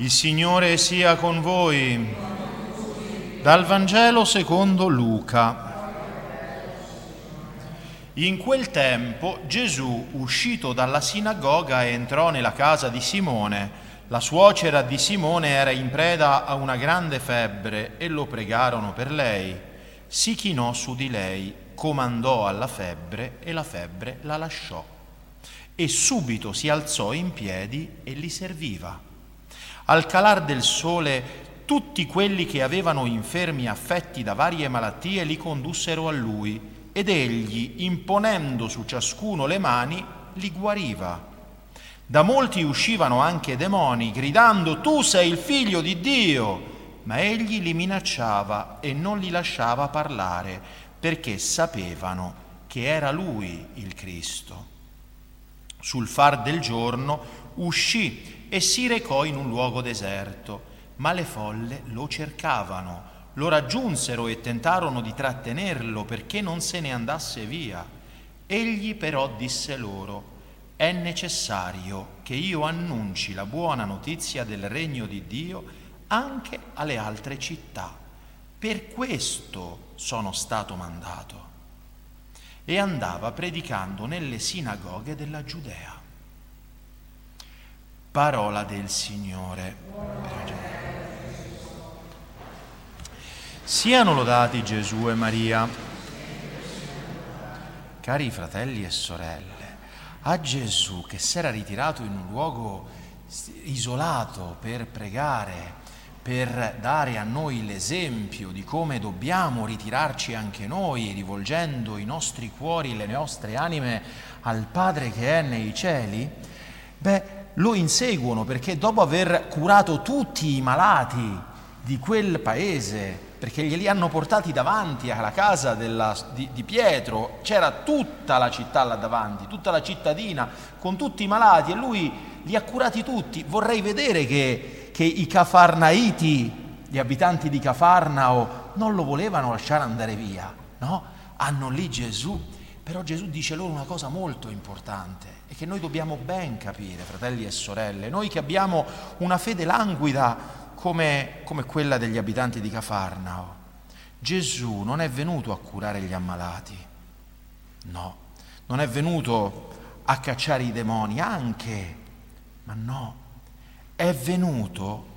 Il Signore sia con voi. Dal Vangelo secondo Luca. In quel tempo Gesù, uscito dalla sinagoga, entrò nella casa di Simone. La suocera di Simone era in preda a una grande febbre e lo pregarono per lei. Si chinò su di lei, comandò alla febbre e la febbre la lasciò. E subito si alzò in piedi e li serviva. Al calar del sole tutti quelli che avevano infermi affetti da varie malattie li condussero a lui ed egli, imponendo su ciascuno le mani, li guariva. Da molti uscivano anche demoni, gridando Tu sei il figlio di Dio, ma egli li minacciava e non li lasciava parlare, perché sapevano che era lui il Cristo. Sul far del giorno uscì e si recò in un luogo deserto, ma le folle lo cercavano, lo raggiunsero e tentarono di trattenerlo perché non se ne andasse via. Egli però disse loro, è necessario che io annunci la buona notizia del regno di Dio anche alle altre città. Per questo sono stato mandato. E andava predicando nelle sinagoghe della Giudea. Parola del Signore. Siano lodati Gesù e Maria. Cari fratelli e sorelle, a Gesù che si era ritirato in un luogo isolato per pregare, per dare a noi l'esempio di come dobbiamo ritirarci anche noi, rivolgendo i nostri cuori, le nostre anime al Padre che è nei cieli, beh, lo inseguono perché dopo aver curato tutti i malati di quel paese, perché glieli hanno portati davanti alla casa della, di, di, Pietro, c'era tutta la città là davanti, tutta la cittadina con tutti i malati e lui li ha curati tutti. Vorrei vedere che, che i cafarnaiti, gli abitanti di Cafarnao, non lo volevano lasciare andare via, no? Hanno lì Gesù però Gesù dice loro una cosa molto importante e che noi dobbiamo ben capire, fratelli e sorelle, noi che abbiamo una fede languida come, come quella degli abitanti di Cafarnao. Gesù non è venuto a curare gli ammalati, no, non è venuto a cacciare i demoni, anche, ma no, è venuto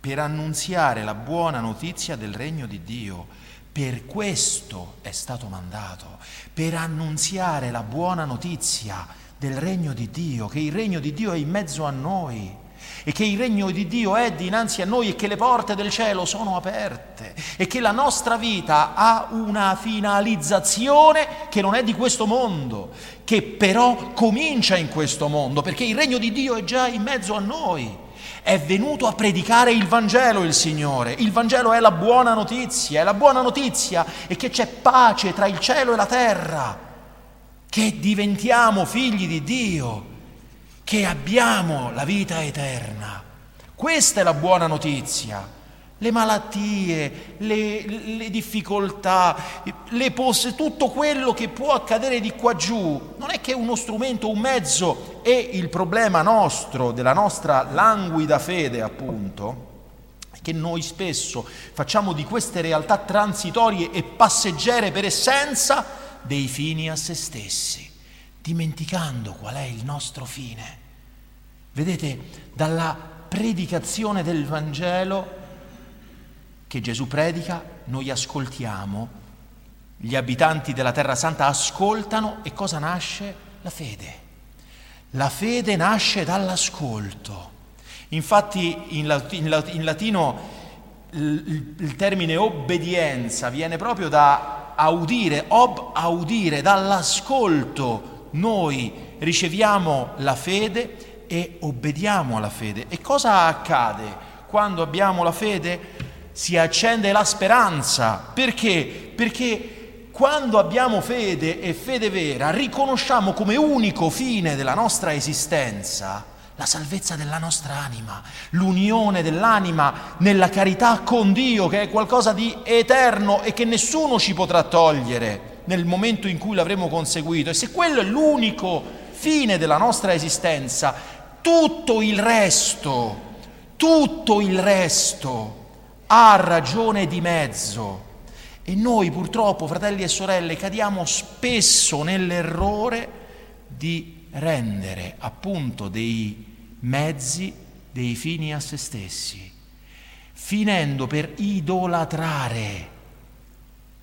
per annunziare la buona notizia del regno di Dio. Per questo è stato mandato, per annunziare la buona notizia del regno di Dio, che il regno di Dio è in mezzo a noi e che il regno di Dio è dinanzi a noi e che le porte del cielo sono aperte e che la nostra vita ha una finalizzazione che non è di questo mondo, che però comincia in questo mondo, perché il regno di Dio è già in mezzo a noi. È venuto a predicare il Vangelo il Signore. Il Vangelo è la buona notizia, è la buona notizia e che c'è pace tra il cielo e la terra, che diventiamo figli di Dio, che abbiamo la vita eterna. Questa è la buona notizia le malattie, le, le difficoltà, le posse, tutto quello che può accadere di qua giù, non è che uno strumento, un mezzo e il problema nostro, della nostra languida fede appunto, che noi spesso facciamo di queste realtà transitorie e passeggere per essenza dei fini a se stessi, dimenticando qual è il nostro fine. Vedete, dalla predicazione del Vangelo che Gesù predica, noi ascoltiamo, gli abitanti della Terra Santa ascoltano e cosa nasce? La fede. La fede nasce dall'ascolto. Infatti in, latino il, termine obbedienza viene proprio da audire, ob audire, dall'ascolto noi riceviamo la fede e obbediamo alla fede. E cosa accade quando abbiamo la fede? si accende la speranza. Perché? Perché quando abbiamo fede e fede vera, riconosciamo come unico fine della nostra esistenza la salvezza della nostra anima, l'unione dell'anima nella carità con Dio, che è qualcosa di eterno e che nessuno ci potrà togliere nel momento in cui l'avremo conseguito. E se quello è l'unico fine della nostra esistenza, tutto il resto tutto il resto ha ragione di mezzo. E noi purtroppo, fratelli e sorelle, cadiamo spesso nell'errore di rendere appunto dei mezzi dei fini a se stessi, finendo per idolatrare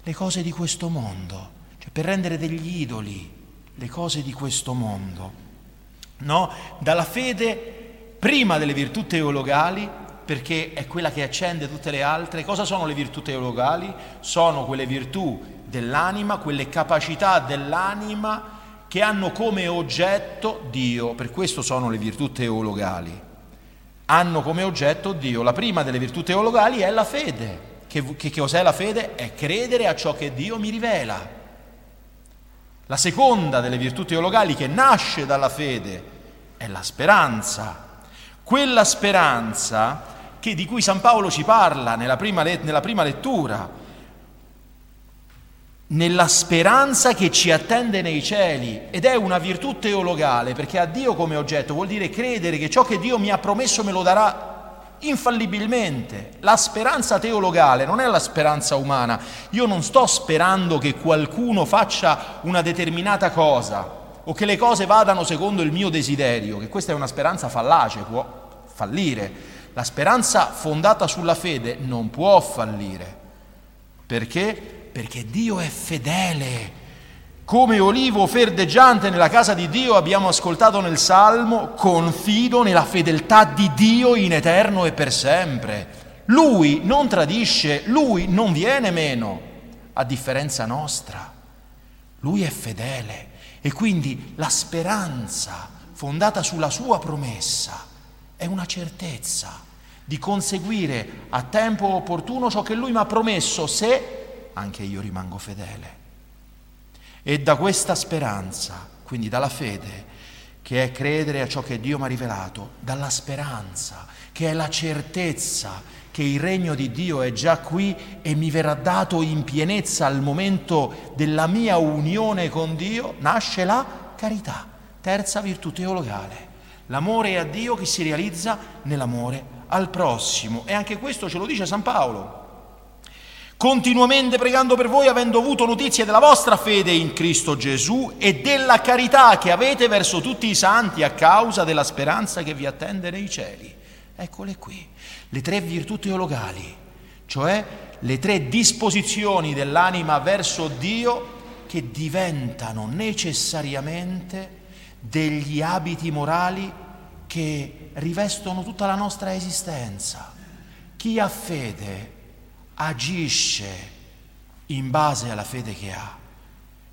le cose di questo mondo, cioè per rendere degli idoli le cose di questo mondo. No? Dalla fede prima delle virtù teologali perché è quella che accende tutte le altre. Cosa sono le virtù teologali? Sono quelle virtù dell'anima, quelle capacità dell'anima che hanno come oggetto Dio, per questo sono le virtù teologali. Hanno come oggetto Dio. La prima delle virtù teologali è la fede. Che, che, cos'è la fede? È credere a ciò che Dio mi rivela. La seconda delle virtù teologali che nasce dalla fede è la speranza. Quella speranza che, di cui San Paolo ci parla nella prima, nella prima lettura, nella speranza che ci attende nei cieli ed è una virtù teologale perché ha Dio come oggetto, vuol dire credere che ciò che Dio mi ha promesso me lo darà infallibilmente. La speranza teologale non è la speranza umana. Io non sto sperando che qualcuno faccia una determinata cosa o che le cose vadano secondo il mio desiderio, che questa è una speranza fallace, può fallire. La speranza fondata sulla fede non può fallire. Perché? Perché Dio è fedele. Come olivo verdeggiante nella casa di Dio abbiamo ascoltato nel Salmo, confido nella fedeltà di Dio in eterno e per sempre. Lui non tradisce, lui non viene meno, a differenza nostra. Lui è fedele e quindi la speranza fondata sulla sua promessa è una certezza di conseguire a tempo opportuno ciò che lui mi ha promesso se anche io rimango fedele. E da questa speranza, quindi dalla fede, che è credere a ciò che Dio mi ha rivelato, dalla speranza, che è la certezza che il regno di Dio è già qui e mi verrà dato in pienezza al momento della mia unione con Dio, nasce la carità, terza virtù teologale. L'amore a Dio che si realizza nell'amore al prossimo. E anche questo ce lo dice San Paolo. Continuamente pregando per voi, avendo avuto notizie della vostra fede in Cristo Gesù e della carità che avete verso tutti i santi a causa della speranza che vi attende nei cieli. Eccole qui, le tre virtù teologali, cioè le tre disposizioni dell'anima verso Dio che diventano necessariamente degli abiti morali che rivestono tutta la nostra esistenza. Chi ha fede agisce in base alla fede che ha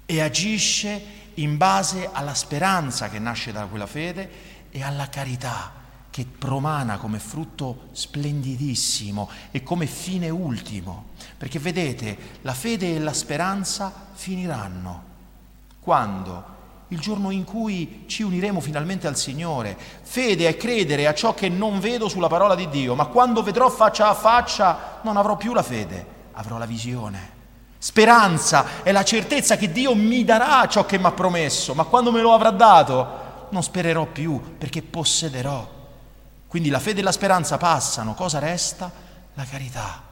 e agisce in base alla speranza che nasce da quella fede e alla carità che promana come frutto splendidissimo e come fine ultimo. Perché vedete, la fede e la speranza finiranno. Quando? Il giorno in cui ci uniremo finalmente al Signore. Fede è credere a ciò che non vedo sulla parola di Dio, ma quando vedrò faccia a faccia non avrò più la fede, avrò la visione. Speranza è la certezza che Dio mi darà ciò che mi ha promesso, ma quando me lo avrà dato non spererò più perché possederò. Quindi la fede e la speranza passano, cosa resta? La carità,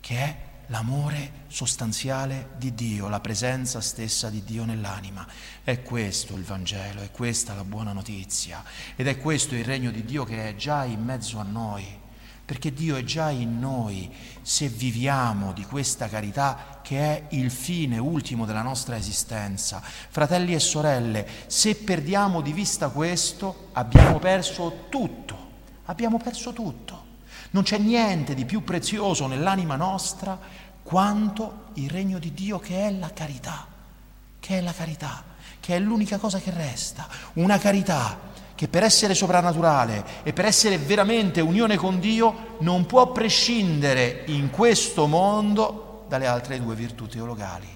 che è l'amore sostanziale di Dio, la presenza stessa di Dio nell'anima. È questo il Vangelo, è questa la buona notizia ed è questo il regno di Dio che è già in mezzo a noi, perché Dio è già in noi se viviamo di questa carità che è il fine ultimo della nostra esistenza. Fratelli e sorelle, se perdiamo di vista questo, abbiamo perso tutto, abbiamo perso tutto. Non c'è niente di più prezioso nell'anima nostra quanto il regno di Dio che è la carità, che è la carità, che è l'unica cosa che resta, una carità che per essere soprannaturale e per essere veramente unione con Dio non può prescindere in questo mondo dalle altre due virtù teologali,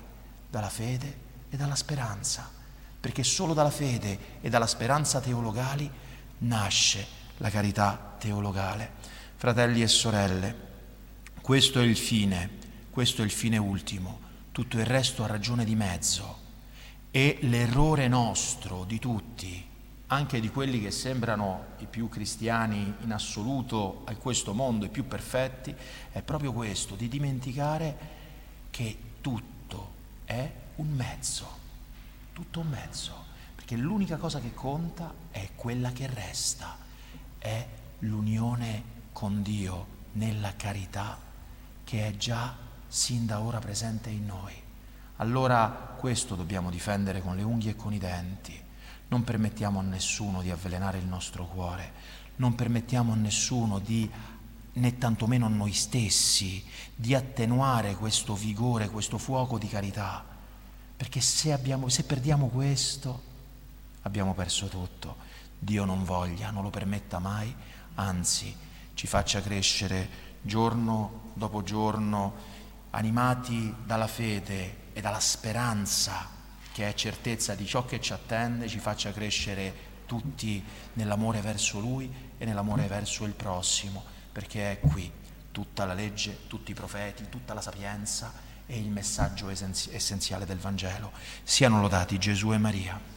dalla fede e dalla speranza, perché solo dalla fede e dalla speranza teologali nasce la carità teologale. Fratelli e sorelle, questo è il fine, questo è il fine ultimo, tutto il resto ha ragione di mezzo. E l'errore nostro, di tutti, anche di quelli che sembrano i più cristiani in assoluto a questo mondo, i più perfetti, è proprio questo, di dimenticare che tutto è un mezzo, tutto un mezzo, perché l'unica cosa che conta è quella che resta, è l'unione con Dio nella carità che è già sin da ora presente in noi. Allora questo dobbiamo difendere con le unghie e con i denti non permettiamo a nessuno di avvelenare il nostro cuore, non permettiamo a nessuno di, né tantomeno a noi stessi, di attenuare questo vigore, questo fuoco di carità, perché se, abbiamo, se perdiamo questo abbiamo perso tutto. Dio non voglia, non lo permetta mai, anzi ci faccia crescere giorno dopo giorno, animati dalla fede e dalla speranza che è certezza di ciò che ci attende, ci faccia crescere tutti nell'amore verso Lui e nell'amore verso il prossimo, perché è qui tutta la legge, tutti i profeti, tutta la sapienza e il messaggio essenziale del Vangelo. Siano lodati Gesù e Maria.